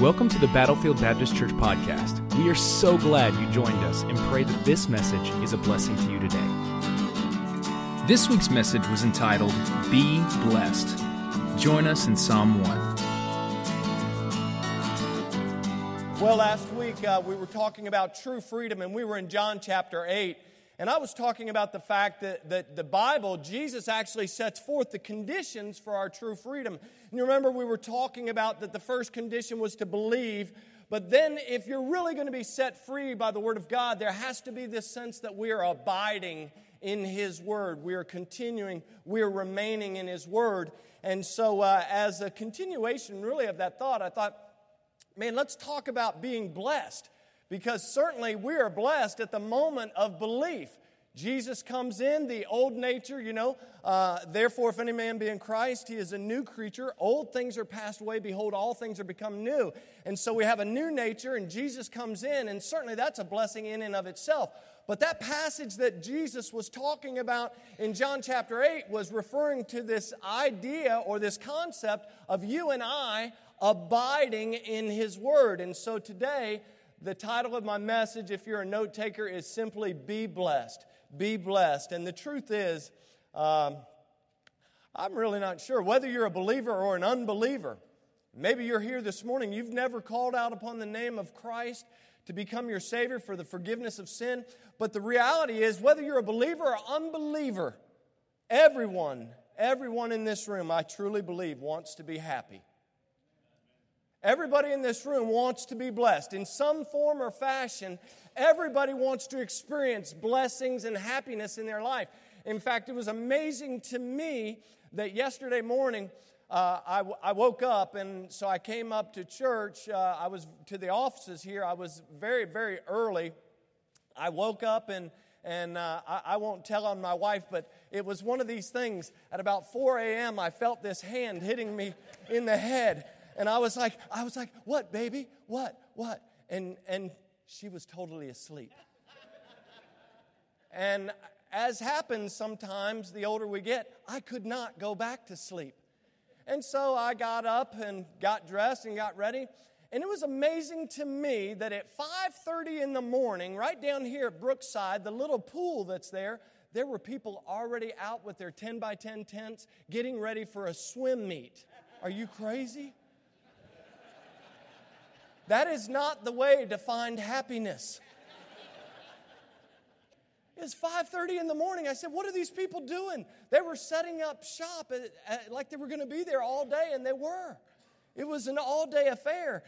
Welcome to the Battlefield Baptist Church podcast. We are so glad you joined us and pray that this message is a blessing to you today. This week's message was entitled Be Blessed. Join us in Psalm 1. Well, last week uh, we were talking about true freedom, and we were in John chapter 8. And I was talking about the fact that, that the Bible, Jesus actually sets forth the conditions for our true freedom. And you remember we were talking about that the first condition was to believe. But then, if you're really going to be set free by the Word of God, there has to be this sense that we are abiding in His Word. We are continuing, we are remaining in His Word. And so, uh, as a continuation really of that thought, I thought, man, let's talk about being blessed because certainly we are blessed at the moment of belief. Jesus comes in, the old nature, you know, uh, therefore, if any man be in Christ, he is a new creature. Old things are passed away. Behold, all things are become new. And so we have a new nature, and Jesus comes in, and certainly that's a blessing in and of itself. But that passage that Jesus was talking about in John chapter 8 was referring to this idea or this concept of you and I abiding in his word. And so today, the title of my message, if you're a note taker, is simply Be Blessed. Be Blessed. And the truth is, um, I'm really not sure whether you're a believer or an unbeliever. Maybe you're here this morning, you've never called out upon the name of Christ to become your Savior for the forgiveness of sin. But the reality is, whether you're a believer or unbeliever, everyone, everyone in this room, I truly believe, wants to be happy. Everybody in this room wants to be blessed. In some form or fashion, everybody wants to experience blessings and happiness in their life. In fact, it was amazing to me that yesterday morning, uh, I, I, woke up and so I came up to church. Uh, I was to the offices here. I was very, very early. I woke up and and uh, I, I, won't tell on my wife, but it was one of these things. At about 4 a.m., I felt this hand hitting me in the head, and I was like, I was like, what, baby? What? What? And and she was totally asleep. and as happens sometimes, the older we get, I could not go back to sleep. And so I got up and got dressed and got ready. And it was amazing to me that at 5:30 in the morning, right down here at Brookside, the little pool that's there, there were people already out with their 10 by 10 tents getting ready for a swim meet. Are you crazy? That is not the way to find happiness. It's 5:30 in the morning. I said, "What are these people doing?" They were setting up shop at, at, like they were going to be there all day, and they were. It was an all-day affair.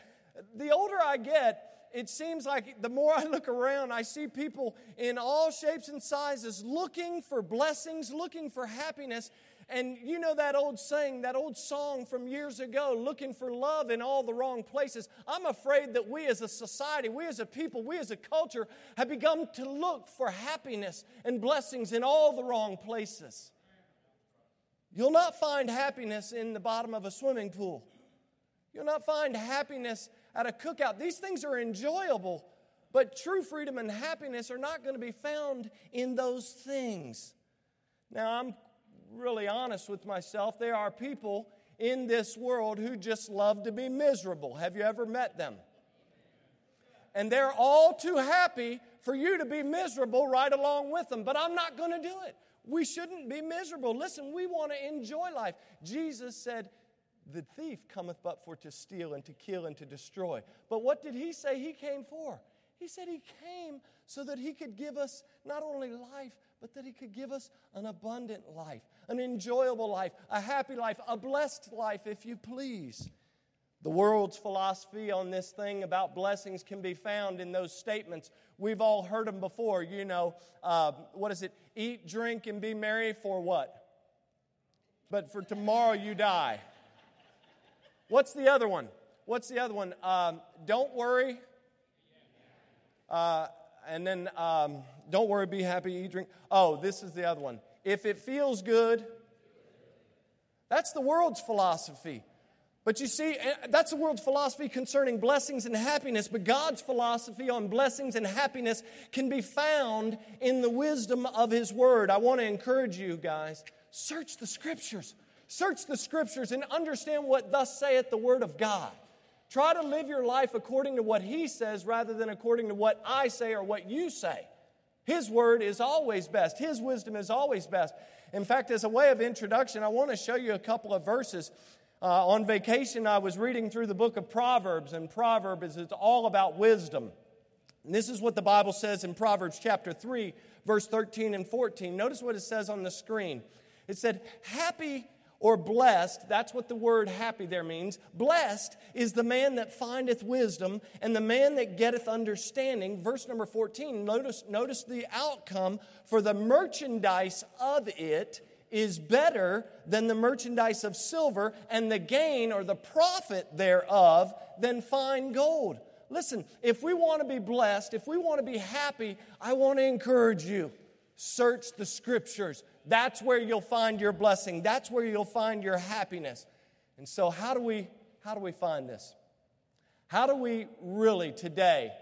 The older I get, it seems like the more I look around, I see people in all shapes and sizes looking for blessings, looking for happiness, and you know that old saying, that old song from years ago, looking for love in all the wrong places. I'm afraid that we as a society, we as a people, we as a culture have begun to look for happiness and blessings in all the wrong places. You'll not find happiness in the bottom of a swimming pool. You'll not find happiness at a cookout. These things are enjoyable, but true freedom and happiness are not going to be found in those things. Now, I'm really honest with myself, there are people in this world who just love to be miserable. Have you ever met them? And they're all too happy for you to be miserable right along with them. But I'm not going to do it. We shouldn't be miserable. Listen, we want to enjoy life. Jesus said, The thief cometh but for to steal and to kill and to destroy. But what did he say he came for? He said he came so that he could give us not only life, but that He could give us an abundant life, an enjoyable life, a happy life, a blessed life, if you please. The world's philosophy on this thing about blessings can be found in those statements. We've all heard them before. You know, uh, what is it? Eat, drink, and be merry for what? But for tomorrow you die. What's the other one? What's the other one? Um, don't worry. Uh, and then um, don't worry, be happy, eat, drink. Oh, this is the other one. If it feels good, that's the world's philosophy. But you see, eh, that's the world's philosophy concerning blessings and happiness. But God's philosophy on blessings and happiness can be found in the wisdom of His Word. I want to encourage you guys search the Scriptures. Search the Scriptures and understand what thus saith the Word of God. Try to live your life according to what He says rather than according to what I say or what you say. His word is always best, His wisdom is always best. In fact, as a way of introduction, I want to show you a couple of verses. Uh, on vacation, I was reading through the book of Proverbs, and Proverbs is all about wisdom. And this is what the Bible says in Proverbs chapter 3, verse 13 and 14. Notice what it says on the screen. It said, Happy or blessed, that's what the word happy there means. Blessed is the man that findeth wisdom and the man that getteth understanding. Verse number 14, notice, notice the outcome. For the merchandise of it is better than the merchandise of silver, and the gain or the profit thereof than fine gold. Listen, if we want to be blessed, if we want to be happy, I want to encourage you. Search the scriptures. That's where you'll find your blessing. That's where you'll find your happiness. And so how do we how do we find this? How do we really today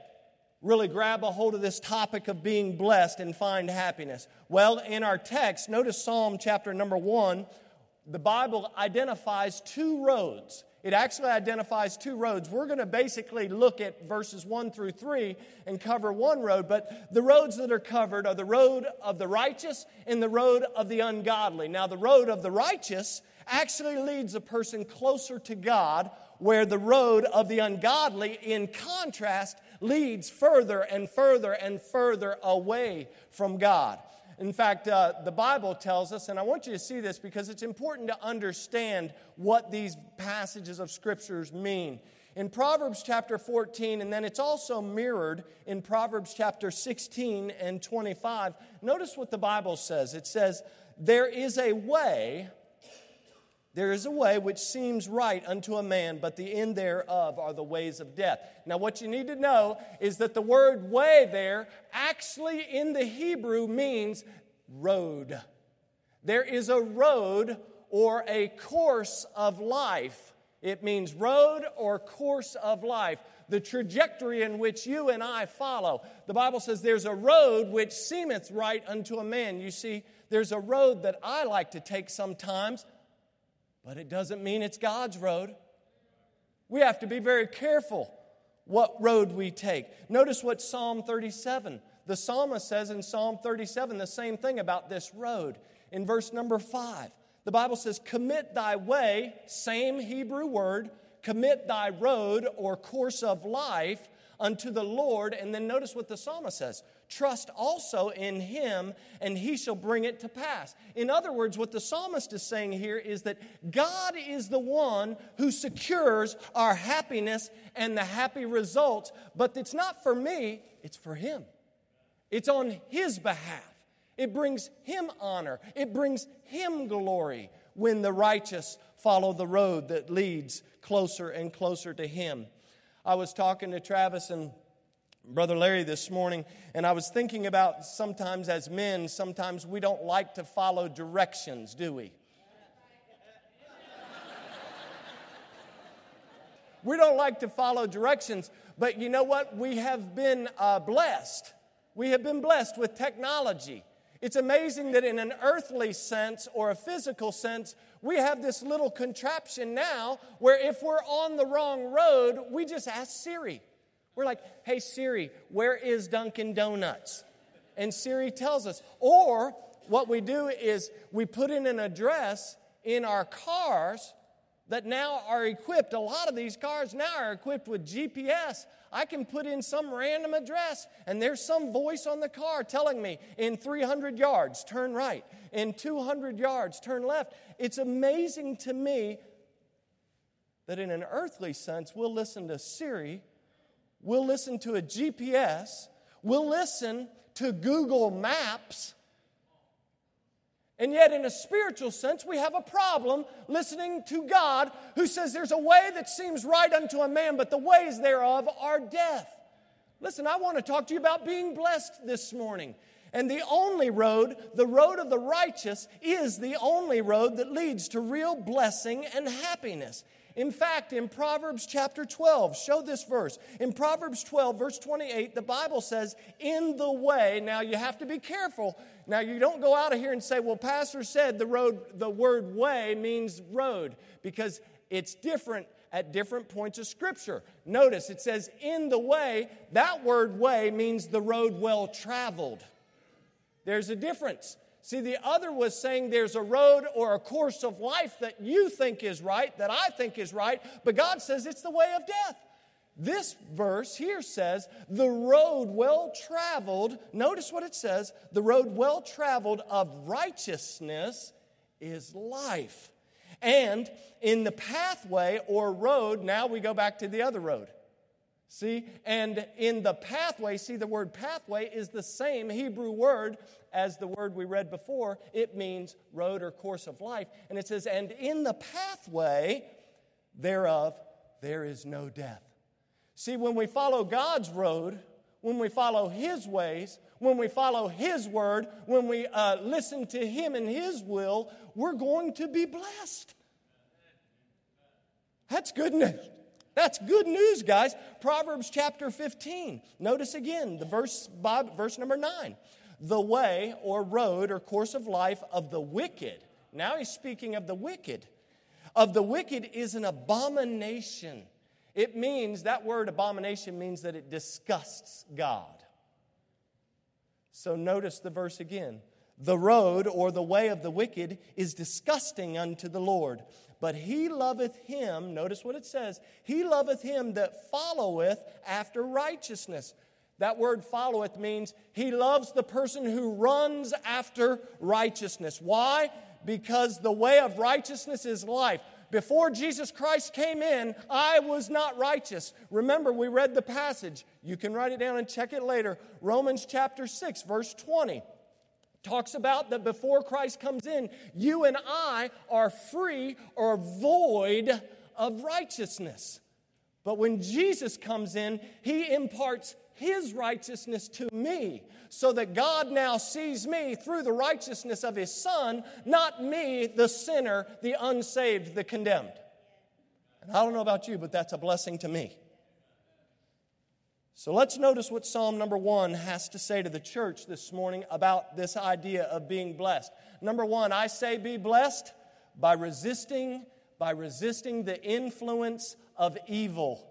really grab a hold of this topic of being blessed and find happiness? Well, in our text, notice Psalm chapter number 1, the Bible identifies two roads it actually identifies two roads. We're going to basically look at verses 1 through 3 and cover one road, but the roads that are covered are the road of the righteous and the road of the ungodly. Now, the road of the righteous actually leads a person closer to God, where the road of the ungodly, in contrast, leads further and further and further away from God. In fact, uh, the Bible tells us, and I want you to see this because it's important to understand what these passages of scriptures mean. In Proverbs chapter 14, and then it's also mirrored in Proverbs chapter 16 and 25, notice what the Bible says. It says, There is a way there is a way which seems right unto a man, but the end thereof are the ways of death. Now, what you need to know is that the word way there actually in the Hebrew means road. There is a road or a course of life. It means road or course of life, the trajectory in which you and I follow. The Bible says there's a road which seemeth right unto a man. You see, there's a road that I like to take sometimes but it doesn't mean it's God's road. We have to be very careful what road we take. Notice what Psalm 37, the psalmist says in Psalm 37 the same thing about this road. In verse number 5, the Bible says, Commit thy way, same Hebrew word, commit thy road or course of life unto the Lord. And then notice what the psalmist says trust also in him, and he shall bring it to pass. In other words, what the psalmist is saying here is that God is the one who secures our happiness and the happy results, but it's not for me, it's for him. It's on his behalf. It brings him honor, it brings him glory when the righteous follow the road that leads closer and closer to him. I was talking to Travis and Brother Larry this morning, and I was thinking about sometimes as men, sometimes we don't like to follow directions, do we? we don't like to follow directions, but you know what? We have been uh, blessed. We have been blessed with technology. It's amazing that in an earthly sense or a physical sense, we have this little contraption now where if we're on the wrong road, we just ask Siri. We're like, hey, Siri, where is Dunkin' Donuts? And Siri tells us. Or what we do is we put in an address in our cars that now are equipped. A lot of these cars now are equipped with GPS. I can put in some random address, and there's some voice on the car telling me in 300 yards, turn right. In 200 yards, turn left. It's amazing to me that in an earthly sense, we'll listen to Siri We'll listen to a GPS. We'll listen to Google Maps. And yet, in a spiritual sense, we have a problem listening to God who says there's a way that seems right unto a man, but the ways thereof are death. Listen, I want to talk to you about being blessed this morning. And the only road, the road of the righteous, is the only road that leads to real blessing and happiness. In fact, in Proverbs chapter 12, show this verse. In Proverbs 12, verse 28, the Bible says, In the way, now you have to be careful. Now you don't go out of here and say, Well, Pastor said the road, the word way means road, because it's different at different points of Scripture. Notice it says, In the way, that word way means the road well traveled. There's a difference. See, the other was saying there's a road or a course of life that you think is right, that I think is right, but God says it's the way of death. This verse here says, the road well traveled, notice what it says, the road well traveled of righteousness is life. And in the pathway or road, now we go back to the other road. See, and in the pathway, see, the word pathway is the same Hebrew word as the word we read before. It means road or course of life. And it says, and in the pathway thereof, there is no death. See, when we follow God's road, when we follow His ways, when we follow His word, when we uh, listen to Him and His will, we're going to be blessed. That's good news. That's good news, guys. Proverbs chapter 15. Notice again the verse, verse number 9. The way or road or course of life of the wicked. Now he's speaking of the wicked. Of the wicked is an abomination. It means, that word abomination means that it disgusts God. So notice the verse again. The road or the way of the wicked is disgusting unto the Lord but he loveth him, notice what it says, he loveth him that followeth after righteousness. That word followeth means he loves the person who runs after righteousness. Why? Because the way of righteousness is life. Before Jesus Christ came in, I was not righteous. Remember, we read the passage. You can write it down and check it later. Romans chapter 6, verse 20 talks about that before Christ comes in, you and I are free or void of righteousness. But when Jesus comes in, he imparts his righteousness to me so that God now sees me through the righteousness of his Son, not me, the sinner, the unsaved, the condemned. And I don't know about you, but that's a blessing to me. So let's notice what Psalm number one has to say to the church this morning about this idea of being blessed. Number one, I say be blessed by resisting, by resisting the influence of evil.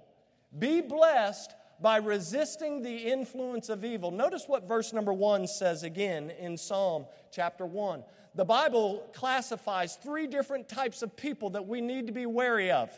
Be blessed by resisting the influence of evil. Notice what verse number one says again in Psalm chapter one. The Bible classifies three different types of people that we need to be wary of.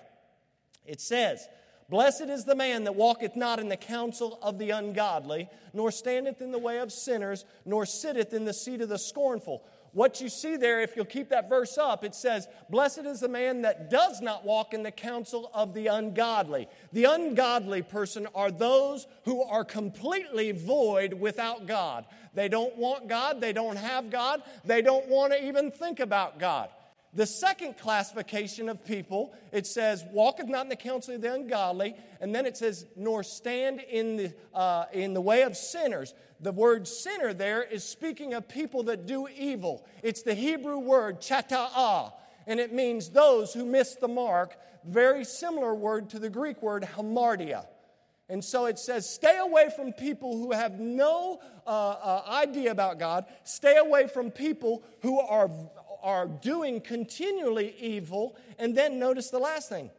It says, Blessed is the man that walketh not in the counsel of the ungodly, nor standeth in the way of sinners, nor sitteth in the seat of the scornful. What you see there, if you'll keep that verse up, it says, Blessed is the man that does not walk in the counsel of the ungodly. The ungodly person are those who are completely void without God. They don't want God, they don't have God, they don't want to even think about God. The second classification of people, it says, walketh not in the counsel of the ungodly, and then it says, nor stand in the, uh, in the way of sinners. The word sinner there is speaking of people that do evil. It's the Hebrew word chata'ah, and it means those who miss the mark. Very similar word to the Greek word hamartia. And so it says, stay away from people who have no uh, uh, idea about God. Stay away from people who are are doing continually evil. And then notice the last thing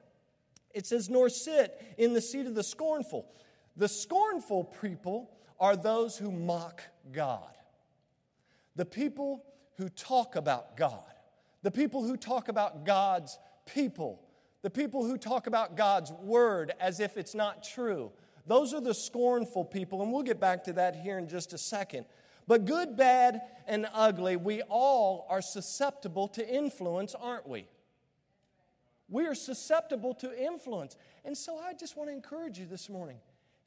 it says, nor sit in the seat of the scornful. The scornful people are those who mock God, the people who talk about God, the people who talk about God's people, the people who talk about God's word as if it's not true. Those are the scornful people, and we'll get back to that here in just a second. But good, bad, and ugly, we all are susceptible to influence, aren't we? We are susceptible to influence. And so I just want to encourage you this morning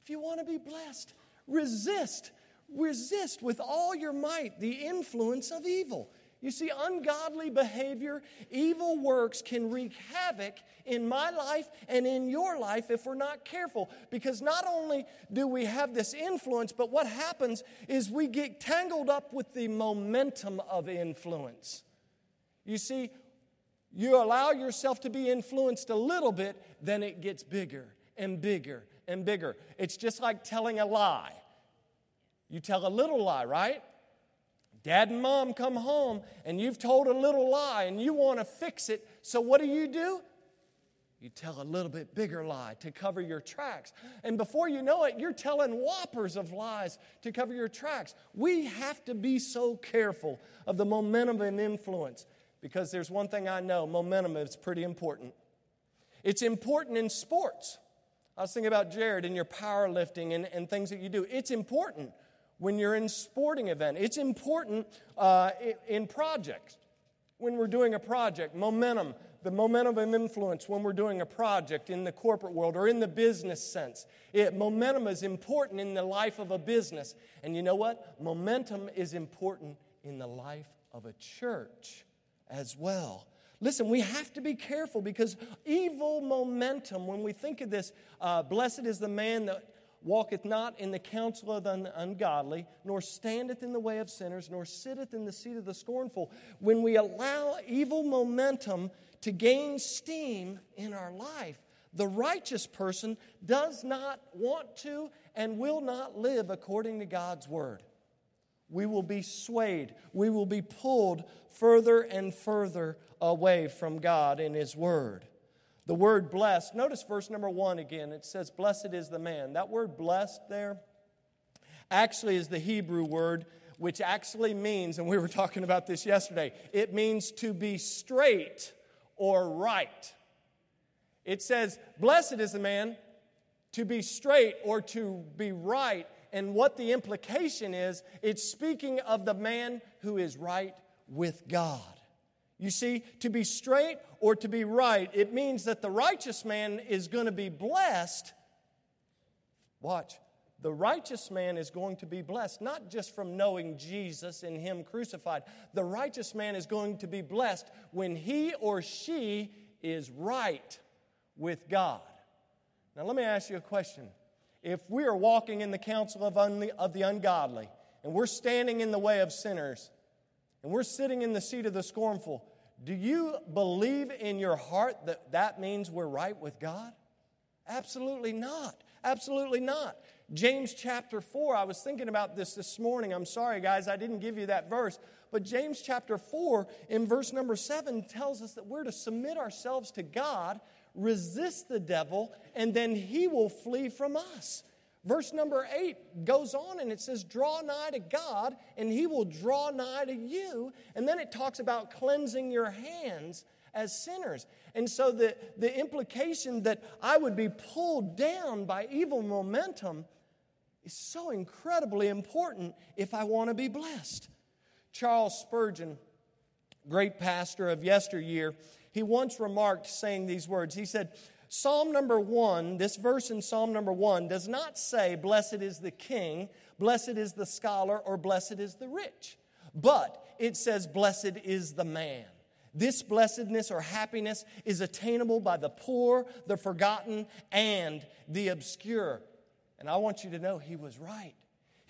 if you want to be blessed, resist, resist with all your might the influence of evil. You see, ungodly behavior, evil works can wreak havoc in my life and in your life if we're not careful. Because not only do we have this influence, but what happens is we get tangled up with the momentum of influence. You see, you allow yourself to be influenced a little bit, then it gets bigger and bigger and bigger. It's just like telling a lie. You tell a little lie, right? Dad and mom come home and you've told a little lie and you want to fix it. So what do you do? You tell a little bit bigger lie to cover your tracks. And before you know it, you're telling whoppers of lies to cover your tracks. We have to be so careful of the momentum and influence because there's one thing I know momentum is pretty important. It's important in sports. I was thinking about Jared and your powerlifting and, and things that you do. It's important when you're in sporting event. It's important uh, in projects. When we're doing a project, momentum, the momentum of influence when we're doing a project in the corporate world or in the business sense. It, momentum is important in the life of a business. And you know what? Momentum is important in the life of a church as well. Listen, we have to be careful because evil momentum, when we think of this, uh, blessed is the man that walketh not in the counsel of the ungodly, nor standeth in the way of sinners, nor sitteth in the seat of the scornful. When we allow evil momentum to gain steam in our life, the righteous person does not want to and will not live according to God's word we will be swayed. We will be pulled further and further away from God and His Word. The word blessed, notice verse number one again. It says, Blessed is the man. That word blessed there actually is the Hebrew word, which actually means, and we were talking about this yesterday, it means to be straight or right. It says, Blessed is the man to be straight or to be right and what the implication is, it's speaking of the man who is right with God. You see, to be straight or to be right, it means that the righteous man is going to be blessed. Watch. The righteous man is going to be blessed, not just from knowing Jesus and Him crucified. The righteous man is going to be blessed when he or she is right with God. Now, let me ask you a question if we are walking in the counsel of, un- of the ungodly and we're standing in the way of sinners and we're sitting in the seat of the scornful, do you believe in your heart that that means we're right with God? Absolutely not. Absolutely not. James chapter 4, I was thinking about this this morning. I'm sorry, guys, I didn't give you that verse. But James chapter 4, in verse number 7, tells us that we're to submit ourselves to God resist the devil, and then he will flee from us. Verse number eight goes on and it says, Draw nigh to God, and he will draw nigh to you. And then it talks about cleansing your hands as sinners. And so the, the implication that I would be pulled down by evil momentum is so incredibly important if I want to be blessed. Charles Spurgeon, great pastor of yesteryear, he once remarked saying these words. He said, Psalm number one, this verse in Psalm number one, does not say, Blessed is the king, blessed is the scholar, or blessed is the rich, but it says, Blessed is the man. This blessedness or happiness is attainable by the poor, the forgotten, and the obscure. And I want you to know he was right.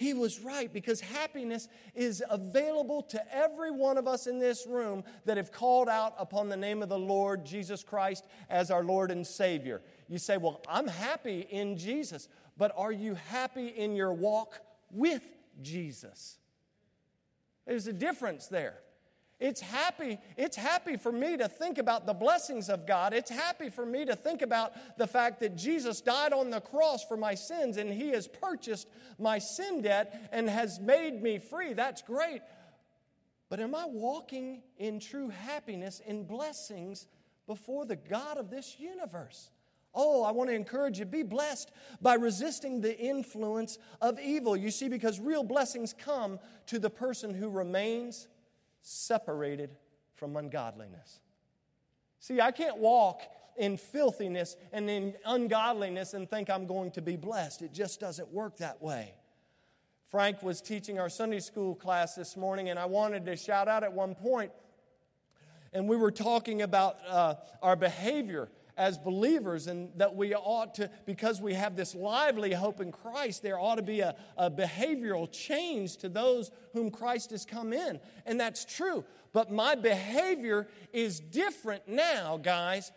He was right because happiness is available to every one of us in this room that have called out upon the name of the Lord Jesus Christ as our Lord and Savior. You say, Well, I'm happy in Jesus, but are you happy in your walk with Jesus? There's a difference there. It's happy, it's happy for me to think about the blessings of God. It's happy for me to think about the fact that Jesus died on the cross for my sins and he has purchased my sin debt and has made me free. That's great. But am I walking in true happiness and blessings before the God of this universe? Oh, I want to encourage you be blessed by resisting the influence of evil. You see, because real blessings come to the person who remains separated from ungodliness. See, I can't walk in filthiness and in ungodliness and think I'm going to be blessed. It just doesn't work that way. Frank was teaching our Sunday school class this morning, and I wanted to shout out at one point, and we were talking about uh, our behavior as believers and that we ought to, because we have this lively hope in Christ, there ought to be a, a behavioral change to those whom Christ has come in. And that's true. But my behavior is different now, guys,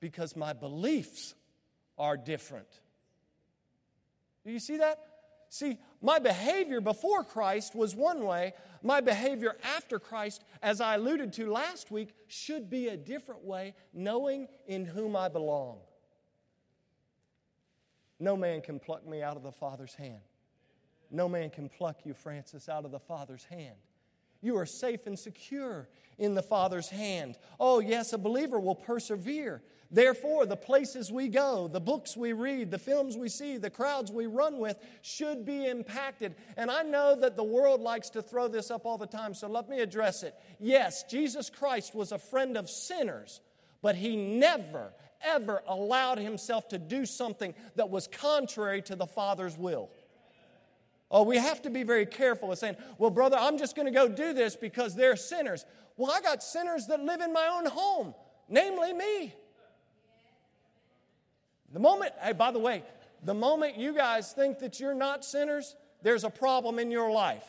because my beliefs are different. Do you see that? See, my behavior before Christ was one way. My behavior after Christ, as I alluded to last week, should be a different way, knowing in whom I belong. No man can pluck me out of the Father's hand. No man can pluck you, Francis, out of the Father's hand. You are safe and secure in the Father's hand. Oh, yes, a believer will persevere. Therefore, the places we go, the books we read, the films we see, the crowds we run with should be impacted. And I know that the world likes to throw this up all the time, so let me address it. Yes, Jesus Christ was a friend of sinners, but he never, ever allowed himself to do something that was contrary to the Father's will. Oh, we have to be very careful of saying, well, brother, I'm just going to go do this because they're sinners. Well, I got sinners that live in my own home, namely me. The moment, hey, by the way, the moment you guys think that you're not sinners, there's a problem in your life.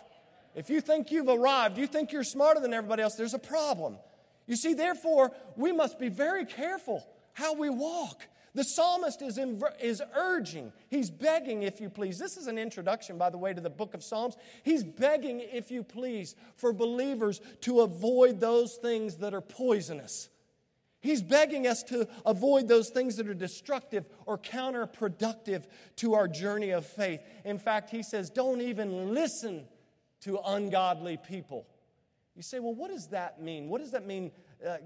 If you think you've arrived, you think you're smarter than everybody else, there's a problem. You see, therefore, we must be very careful how we walk. The psalmist is, in, is urging, he's begging, if you please. This is an introduction, by the way, to the book of Psalms. He's begging, if you please, for believers to avoid those things that are poisonous. He's begging us to avoid those things that are destructive or counterproductive to our journey of faith. In fact, he says, don't even listen to ungodly people. You say, well, what does that mean? What does that mean? Uh,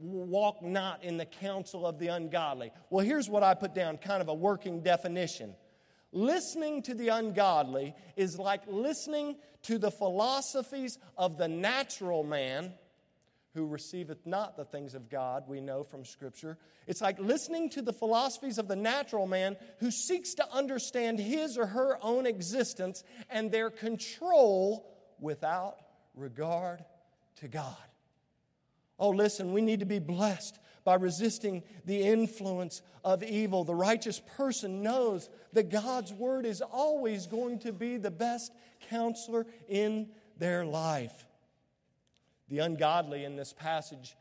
walk not in the counsel of the ungodly. Well, here's what I put down kind of a working definition. Listening to the ungodly is like listening to the philosophies of the natural man who receiveth not the things of God, we know from Scripture. It's like listening to the philosophies of the natural man who seeks to understand his or her own existence and their control without regard to God. Oh, listen, we need to be blessed by resisting the influence of evil. The righteous person knows that God's word is always going to be the best counselor in their life the ungodly in this passage.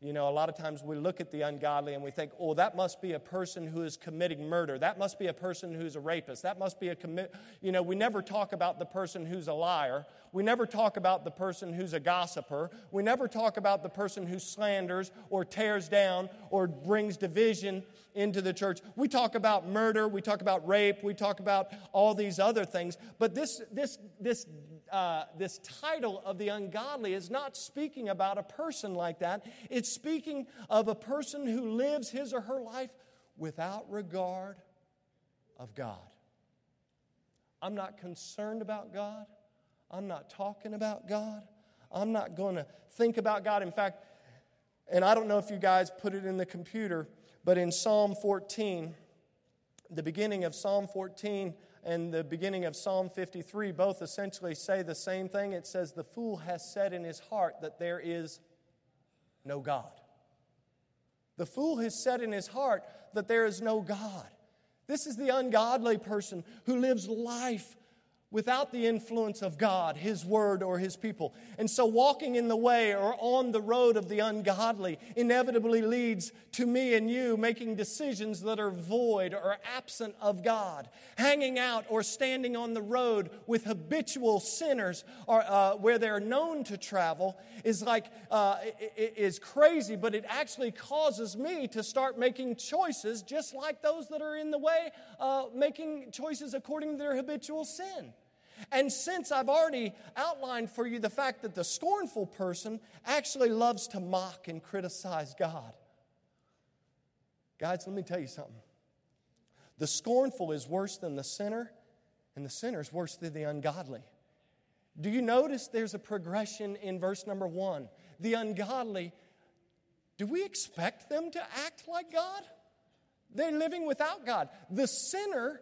You know, a lot of times we look at the ungodly and we think, oh, that must be a person who is committing murder. That must be a person who's a rapist. That must be a commit. You know, we never talk about the person who's a liar. We never talk about the person who's a gossiper. We never talk about the person who slanders or tears down or brings division into the church. We talk about murder. We talk about rape. We talk about all these other things. But this, this, this uh, this title of the ungodly is not speaking about a person like that. It's speaking of a person who lives his or her life without regard of God. I'm not concerned about God. I'm not talking about God. I'm not going to think about God. In fact, and I don't know if you guys put it in the computer, but in Psalm 14, the beginning of Psalm 14, and the beginning of Psalm 53 both essentially say the same thing. It says, The fool has said in his heart that there is no God. The fool has said in his heart that there is no God. This is the ungodly person who lives life without the influence of God, His Word, or His people. And so, walking in the way or on the road of the ungodly inevitably leads to me and you making decisions that are void or absent of God. Hanging out or standing on the road with habitual sinners or, uh, where they're known to travel is like, uh, is crazy, but it actually causes me to start making choices just like those that are in the way, uh, making choices according to their habitual sin. And since I've already outlined for you the fact that the scornful person actually loves to mock and criticize God, guys, let me tell you something. The scornful is worse than the sinner, and the sinner is worse than the ungodly. Do you notice there's a progression in verse number one? The ungodly, do we expect them to act like God? They're living without God. The sinner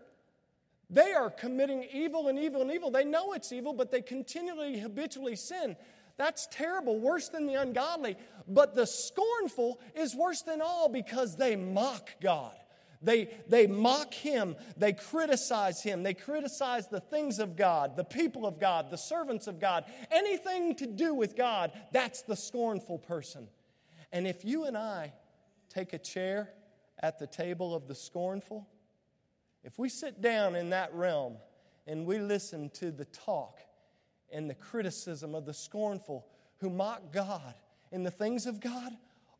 they are committing evil and evil and evil. They know it's evil, but they continually, habitually sin. That's terrible, worse than the ungodly. But the scornful is worse than all because they mock God. They, they mock him. They criticize him. They criticize the things of God, the people of God, the servants of God. Anything to do with God, that's the scornful person. And if you and I take a chair at the table of the scornful, if we sit down in that realm and we listen to the talk and the criticism of the scornful who mock God and the things of God,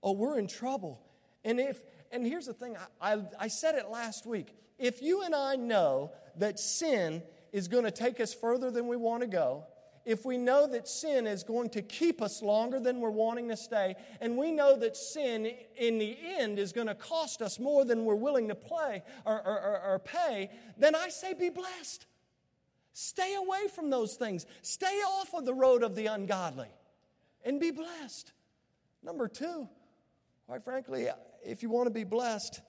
oh, we're in trouble. And if and here's the thing I, I, I said it last week. If you and I know that sin is going to take us further than we want to go, if we know that sin is going to keep us longer than we're wanting to stay, and we know that sin in the end is going to cost us more than we're willing to play or, or, or, pay, then I say be blessed. Stay away from those things. Stay off of the road of the ungodly and be blessed. Number two, quite frankly, if you want to be blessed,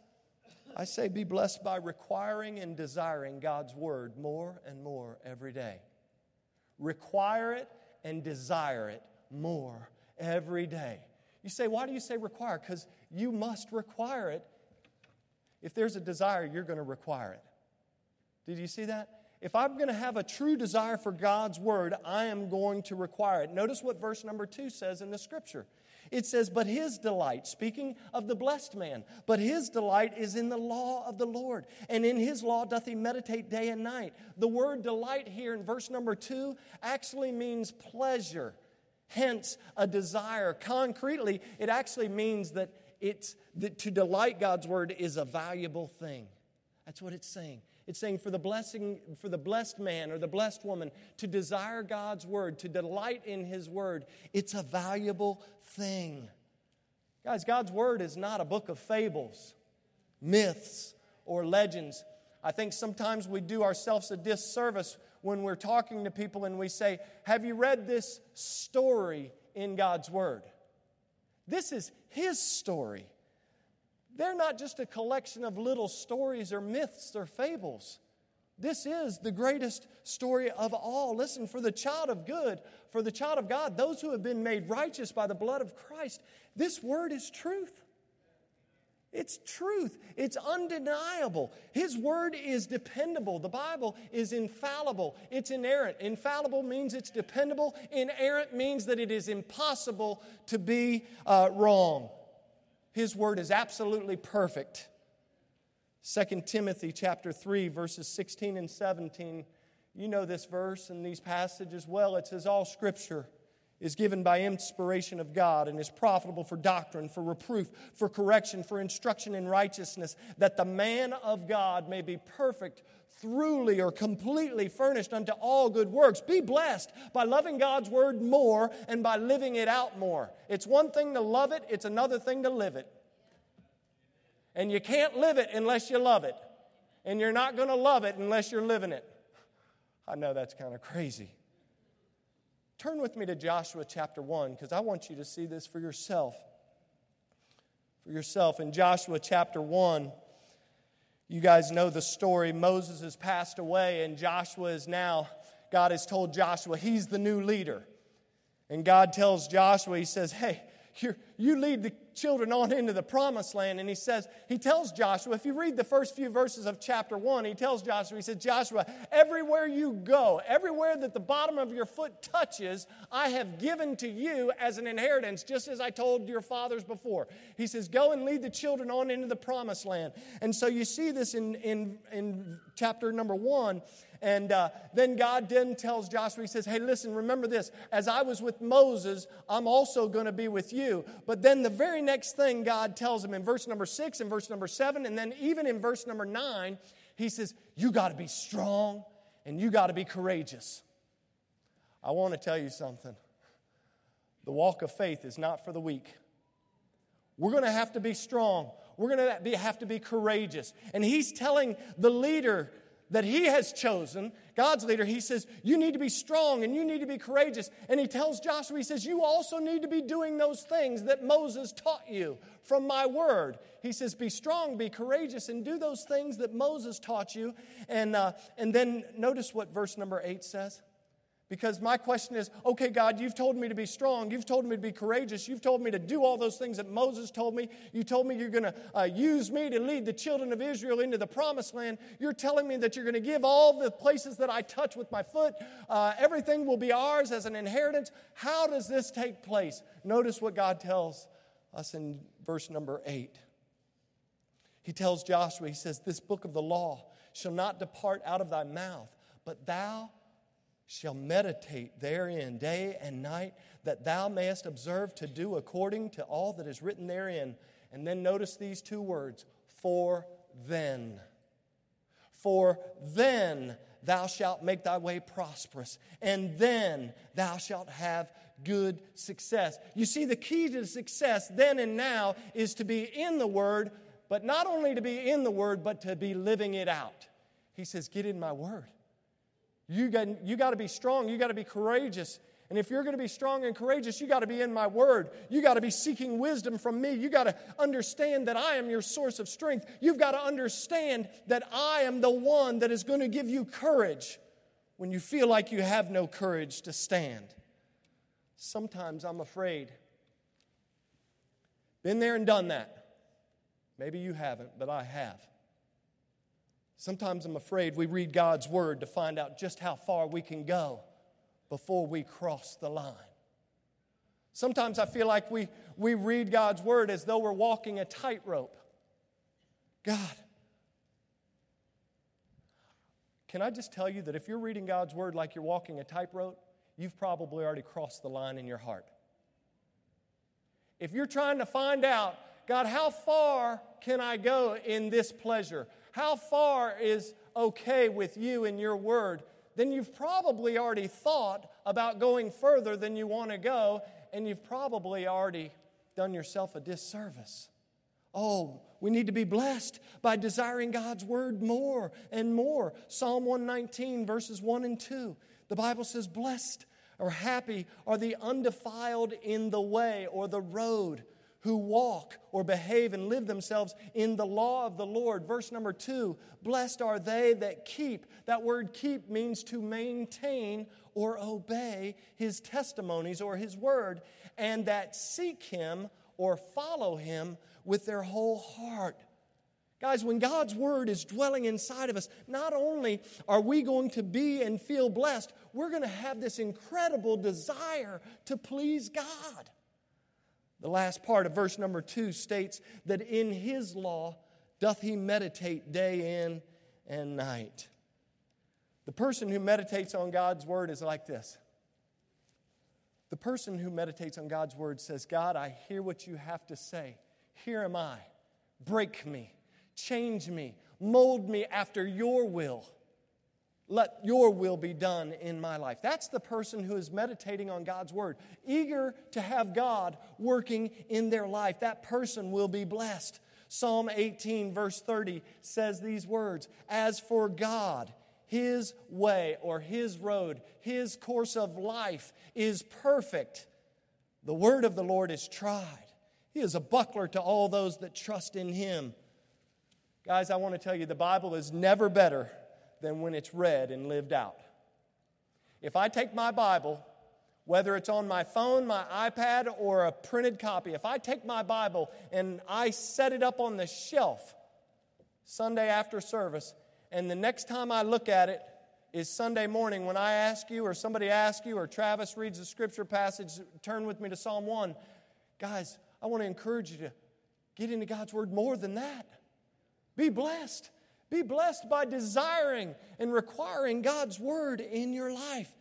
I say be blessed by requiring and desiring God's word more and more every day. Require it and desire it more every day. You say, why do you say require? Because you must require it. If there's a desire, you're going to require it. Did you see that? If I'm going to have a true desire for God's word, I am going to require it. Notice what verse number two says in the scripture. It says, But his delight, speaking of the blessed man, but his delight is in the law of the Lord, and in his law doth he meditate day and night. The word delight here in verse number two actually means pleasure, hence a desire. Concretely, it actually means that it's that to delight God's word is a valuable thing. That's what it's saying. It's saying for the blessing, for the blessed man or the blessed woman to desire God's word, to delight in his word, it's a valuable thing. Guys, God's word is not a book of fables, myths, or legends. I think sometimes we do ourselves a disservice when we're talking to people and we say, Have you read this story in God's Word? This is His story. They're not just a collection of little stories or myths or fables. This is the greatest story of all. Listen, for the child of good, for the child of God, those who have been made righteous by the blood of Christ, this word is truth. It's truth. It's undeniable. His word is dependable. The Bible is infallible. It's inerrant. Infallible means it's dependable. Inerrant means that it is impossible to be uh, wrong. His word is absolutely perfect. 2 Timothy chapter 3 verses 16 and 17. You know this verse and these passages well. It says all scripture is given by inspiration of God and is profitable for doctrine, for reproof, for correction, for instruction in righteousness, that the man of God may be perfect, thoroughly or completely furnished unto all good works. Be blessed by loving God's word more and by living it out more. It's one thing to love it, it's another thing to live it. And you can't live it unless you love it. And you're not going to love it unless you're living it. I know that's kind of crazy. Turn with me to Joshua chapter 1 because I want you to see this for yourself. For yourself. In Joshua chapter 1, you guys know the story. Moses has passed away, and Joshua is now, God has told Joshua, he's the new leader. And God tells Joshua, He says, Hey, you lead the children on into the promised land. And he says, he tells Joshua, if you read the first few verses of chapter one, he tells Joshua, he says, Joshua, everywhere you go, everywhere that the bottom of your foot touches, I have given to you as an inheritance, just as I told your fathers before. He says, go and lead the children on into the promised land. And so you see this in, in, in chapter number one. And uh, then God then tells Joshua, He says, Hey, listen, remember this. As I was with Moses, I'm also going to be with you. But then the very next thing God tells him in verse number six and verse number seven, and then even in verse number nine, He says, You got to be strong and you got to be courageous. I want to tell you something. The walk of faith is not for the weak. We're going to have to be strong. We're going to have to be courageous. And he's telling the leader that he has chosen, God's leader, he says, You need to be strong and you need to be courageous. And he tells Joshua, He says, You also need to be doing those things that Moses taught you from my word. He says, Be strong, be courageous, and do those things that Moses taught you. And, uh, and then notice what verse number eight says Because my question is okay, God, you've told me to be strong. You've told me to be courageous. You've told me to do all those things that Moses told me. You told me you're going to uh, use me to lead the children of Israel into the promised land. You're telling me that you're going to give all the places that I touch with my foot. Uh, everything will be ours as an inheritance. How does this take place? Notice what God tells us in verse number eight. He tells Joshua, He says, This book of the law shall not depart out of thy mouth, but thou shall meditate therein day and night, that thou mayest observe to do according to all that is written therein. And then notice these two words for then. For then thou shalt make thy way prosperous, and then thou shalt have good success. You see, the key to success then and now is to be in the Word, but not only to be in the Word, but to be living it out. He says, Get in my Word. You got, you got to be strong. You got to be courageous. And if you're going to be strong and courageous, you got to be in my word. You got to be seeking wisdom from me. You got to understand that I am your source of strength. You've got to understand that I am the one that is going to give you courage when you feel like you have no courage to stand. Sometimes I'm afraid. Been there and done that. Maybe you haven't, but I have. Sometimes I'm afraid we read God's word to find out just how far we can go before we cross the line. Sometimes I feel like we, we read God's word as though we're walking a tightrope. God, can I just tell you that if you're reading God's word like you're walking a tightrope, you've probably already crossed the line in your heart. If you're trying to find out, God, how far can I go in this pleasure? How far is okay with you and your word, then you've probably already thought about going further than you want to go, and you've probably already done yourself a disservice. Oh, we need to be blessed by desiring God's word more and more. Psalm 119, verses 1 and 2. The Bible says, Blessed or happy are the undefiled in the way or the road who walk or behave and live themselves in the law of the Lord. Verse number two Blessed are they that keep. That word keep means to maintain or obey his testimonies or his word, and that seek him or follow him with their whole heart. Guys, when God's word is dwelling inside of us, not only are we going to be and feel blessed, we're going to have this incredible desire to please God. The last part of verse number two states that in his law doth he meditate day in and night. The person who meditates on God's word is like this. The person who meditates on God's word says, God, I hear what you have to say. Here am I. Break me, change me, mold me after your will let your will be done in my life. That's the person who is meditating on God's word, eager to have God working in their life. That person will be blessed. Psalm 18, verse 30 says these words As for God, his way or his road, his course of life is perfect. The word of the Lord is tried. He is a buckler to all those that trust in him. Guys, I want to tell you the Bible is never better than when it's read and lived out. If I take my Bible, whether it's on my phone, my iPad, or a printed copy, if I take my Bible and I set it up on the shelf Sunday after service, and the next time I look at it is Sunday morning when I ask you, or somebody asks you, or Travis reads the scripture passage, turn with me to Psalm 1. Guys, I want to encourage you to get into God's Word more than that. Be blessed. Be blessed by desiring and requiring God's word in your life.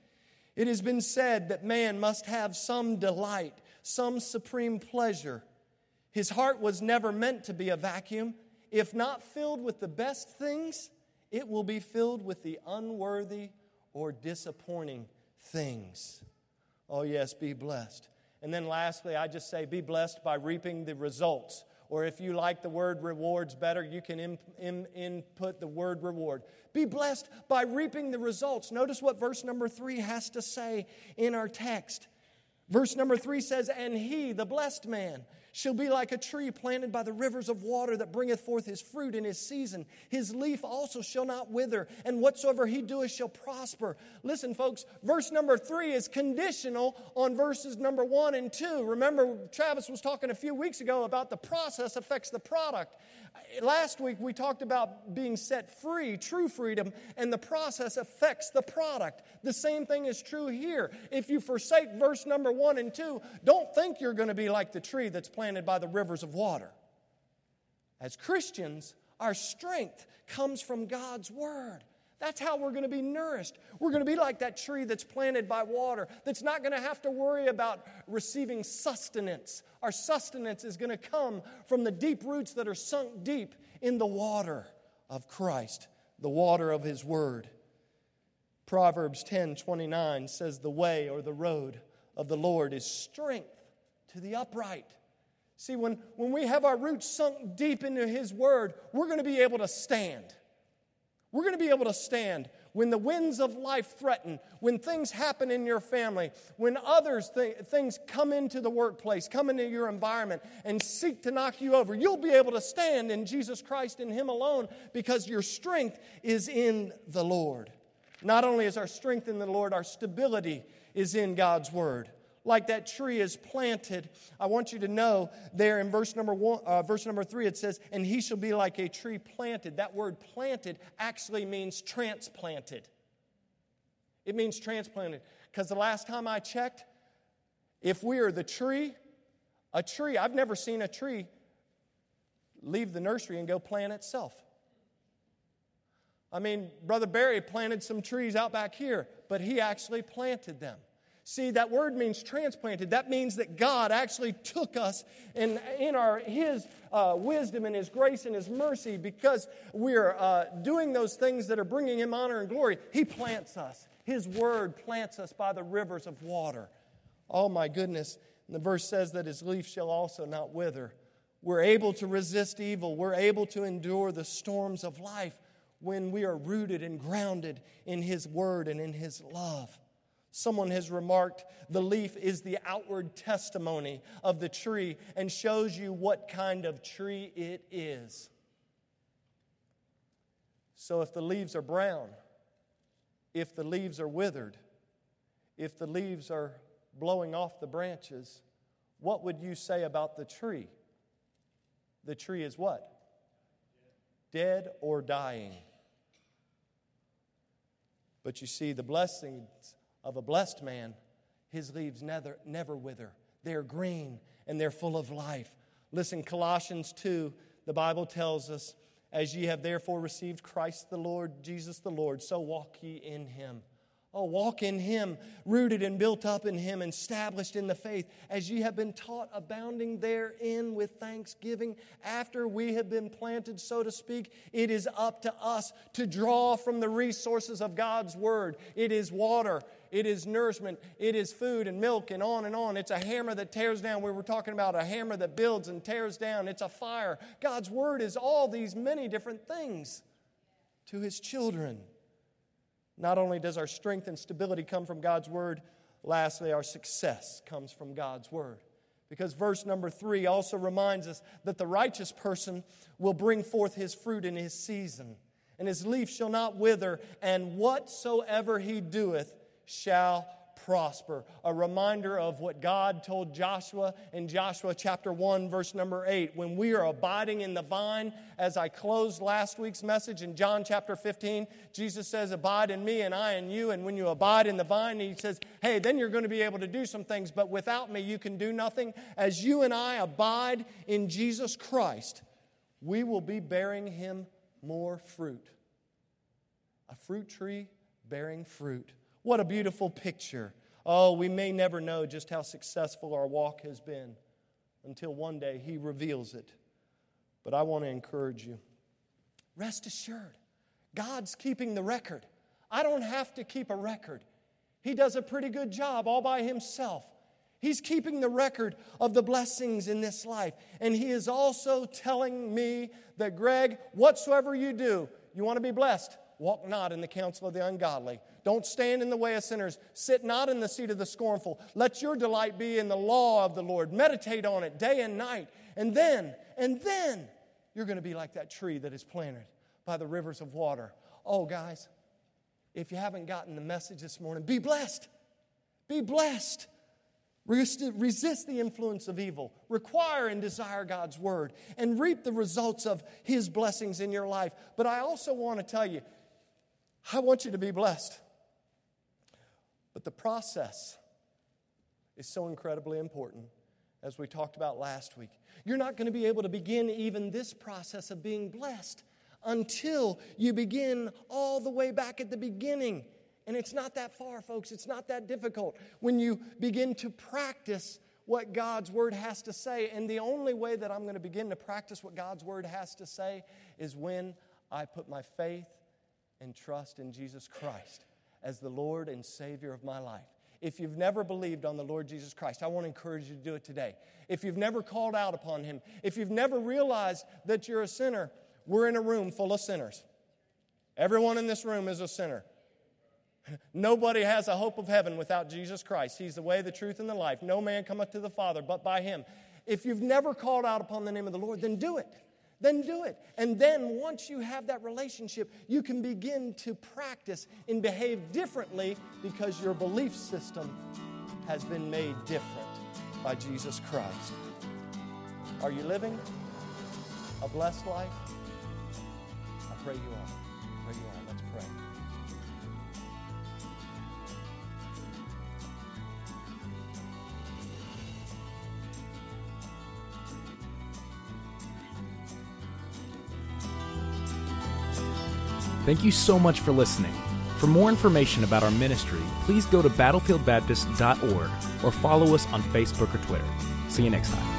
It has been said that man must have some delight, some supreme pleasure. His heart was never meant to be a vacuum. If not filled with the best things, it will be filled with the unworthy or disappointing things. Oh, yes, be blessed. And then lastly, I just say be blessed by reaping the results or if you like the word rewards better, you can in, in, input the word reward. Be blessed by reaping the results. Notice what verse number three has to say in our text. Verse number three says, And he, the blessed man, shall be like a tree planted by the rivers of water that bringeth forth his fruit in his season. His leaf also shall not wither, and whatsoever he doeth shall prosper. Listen, folks, verse number three is conditional on verses number one and two. Remember, Travis was talking a few weeks ago about the process affects the product. Last week we talked about being set free, true freedom, and the process affects the product. The same thing is true here. If you forsake verse number one and two, don't think you're going to be like the tree that's planted by the rivers of water. As Christians, our strength comes from God's Word. That's how we're going to be nourished. We're going to be like that tree that's planted by water, that's not going to have to worry about receiving sustenance. Our sustenance is going to come from the deep roots that are sunk deep in the water of Christ, the water of His Word. Proverbs 10 29 says, The way or the road of the Lord is strength to the upright. See, when, when we have our roots sunk deep into His Word, we're going to be able to stand. We're going to be able to stand when the winds of life threaten, when things happen in your family, when others th- things come into the workplace, come into your environment and seek to knock you over. You'll be able to stand in Jesus Christ and Him alone because your strength is in the Lord. Not only is our strength in the Lord, our stability is in God's Word like that tree is planted. I want you to know there in verse number one, uh, verse number three, it says, "And he shall be like a tree planted." That word "planted" actually means transplanted. It means transplanted because the last time I checked, if we are the tree, a tree, I've never seen a tree leave the nursery and go plant itself. I mean, Brother Barry planted some trees out back here, but he actually planted them. See, that word means transplanted. That means that God actually took us in, in our, His uh, wisdom and His grace and His mercy because we're uh, doing those things that are bringing Him honor and glory. He plants us. His word plants us by the rivers of water. Oh, my goodness. And the verse says that His leaf shall also not wither. We're able to resist evil, we're able to endure the storms of life when we are rooted and grounded in His word and in His love. Someone has remarked the leaf is the outward testimony of the tree and shows you what kind of tree it is. So if the leaves are brown, if the leaves are withered, if the leaves are blowing off the branches, what would you say about the tree? The tree is what? Dead or dying. But you see, the blessings of a blessed man, his leaves never, never wither. They're green and they're full of life. Listen, Colossians 2, the Bible tells us, As ye have therefore received Christ the Lord, Jesus the Lord, so walk ye in him. Oh, walk in him, rooted and built up in him, established in the faith, as ye have been taught, abounding therein with thanksgiving. After we have been planted, so to speak, it is up to us to draw from the resources of God's word. It is water, it is nourishment, it is food and milk, and on and on. It's a hammer that tears down. We were talking about a hammer that builds and tears down. It's a fire. God's word is all these many different things to his children. Not only does our strength and stability come from God's word, lastly, our success comes from God's word. Because verse number three also reminds us that the righteous person will bring forth his fruit in his season, and his leaf shall not wither, and whatsoever he doeth shall prosper. A reminder of what God told Joshua in Joshua chapter 1, verse number 8. When we are abiding in the vine, as I closed last week's message in John chapter 15, Jesus says, Abide in me and I in you. And when you abide in the vine, he says, Hey, then you're going to be able to do some things, but without me, you can do nothing. As you and I abide in Jesus Christ, we will be bearing him more fruit. A fruit tree bearing fruit. What a beautiful picture. Oh, we may never know just how successful our walk has been until one day He reveals it. But I want to encourage you rest assured, God's keeping the record. I don't have to keep a record. He does a pretty good job all by Himself. He's keeping the record of the blessings in this life. And He is also telling me that, Greg, whatsoever you do, you want to be blessed, Walk not in the counsel of the ungodly. Don't stand in the way of sinners. Sit not in the seat of the scornful. Let your delight be in the law of the Lord. Meditate on it day and night. And then, and then, you're going to be like that tree that is planted by the rivers of water. Oh, guys, if you haven't gotten the message this morning, be blessed. Be blessed. Resist the influence of evil. Require and desire God's word and reap the results of His blessings in your life. But I also want to tell you, I want you to be blessed. But the process is so incredibly important, as we talked about last week. You're not going to be able to begin even this process of being blessed until you begin all the way back at the beginning. And it's not that far, folks. It's not that difficult. When you begin to practice what God's Word has to say, and the only way that I'm going to begin to practice what God's Word has to say is when I put my faith and trust in Jesus Christ as the Lord and Savior of my life. If you've never believed on the Lord Jesus Christ, I want to encourage you to do it today. If you've never called out upon Him, if you've never realized that you're a sinner, we're in a room full of sinners. Everyone in this room is a sinner. Nobody has a hope of heaven without Jesus Christ. He's the way, the truth, and the life. No man cometh to the Father but by Him. If you've never called out upon the name of the Lord, then do it. Then do it. And then once you have that relationship, you can begin to practice and behave differently because your belief system has been made different by Jesus Christ. Are you living a blessed life? I pray you are. Thank you so much for listening. For more information about our ministry, please go to battlefieldbaptist.org or follow us on Facebook or Twitter. See you next time.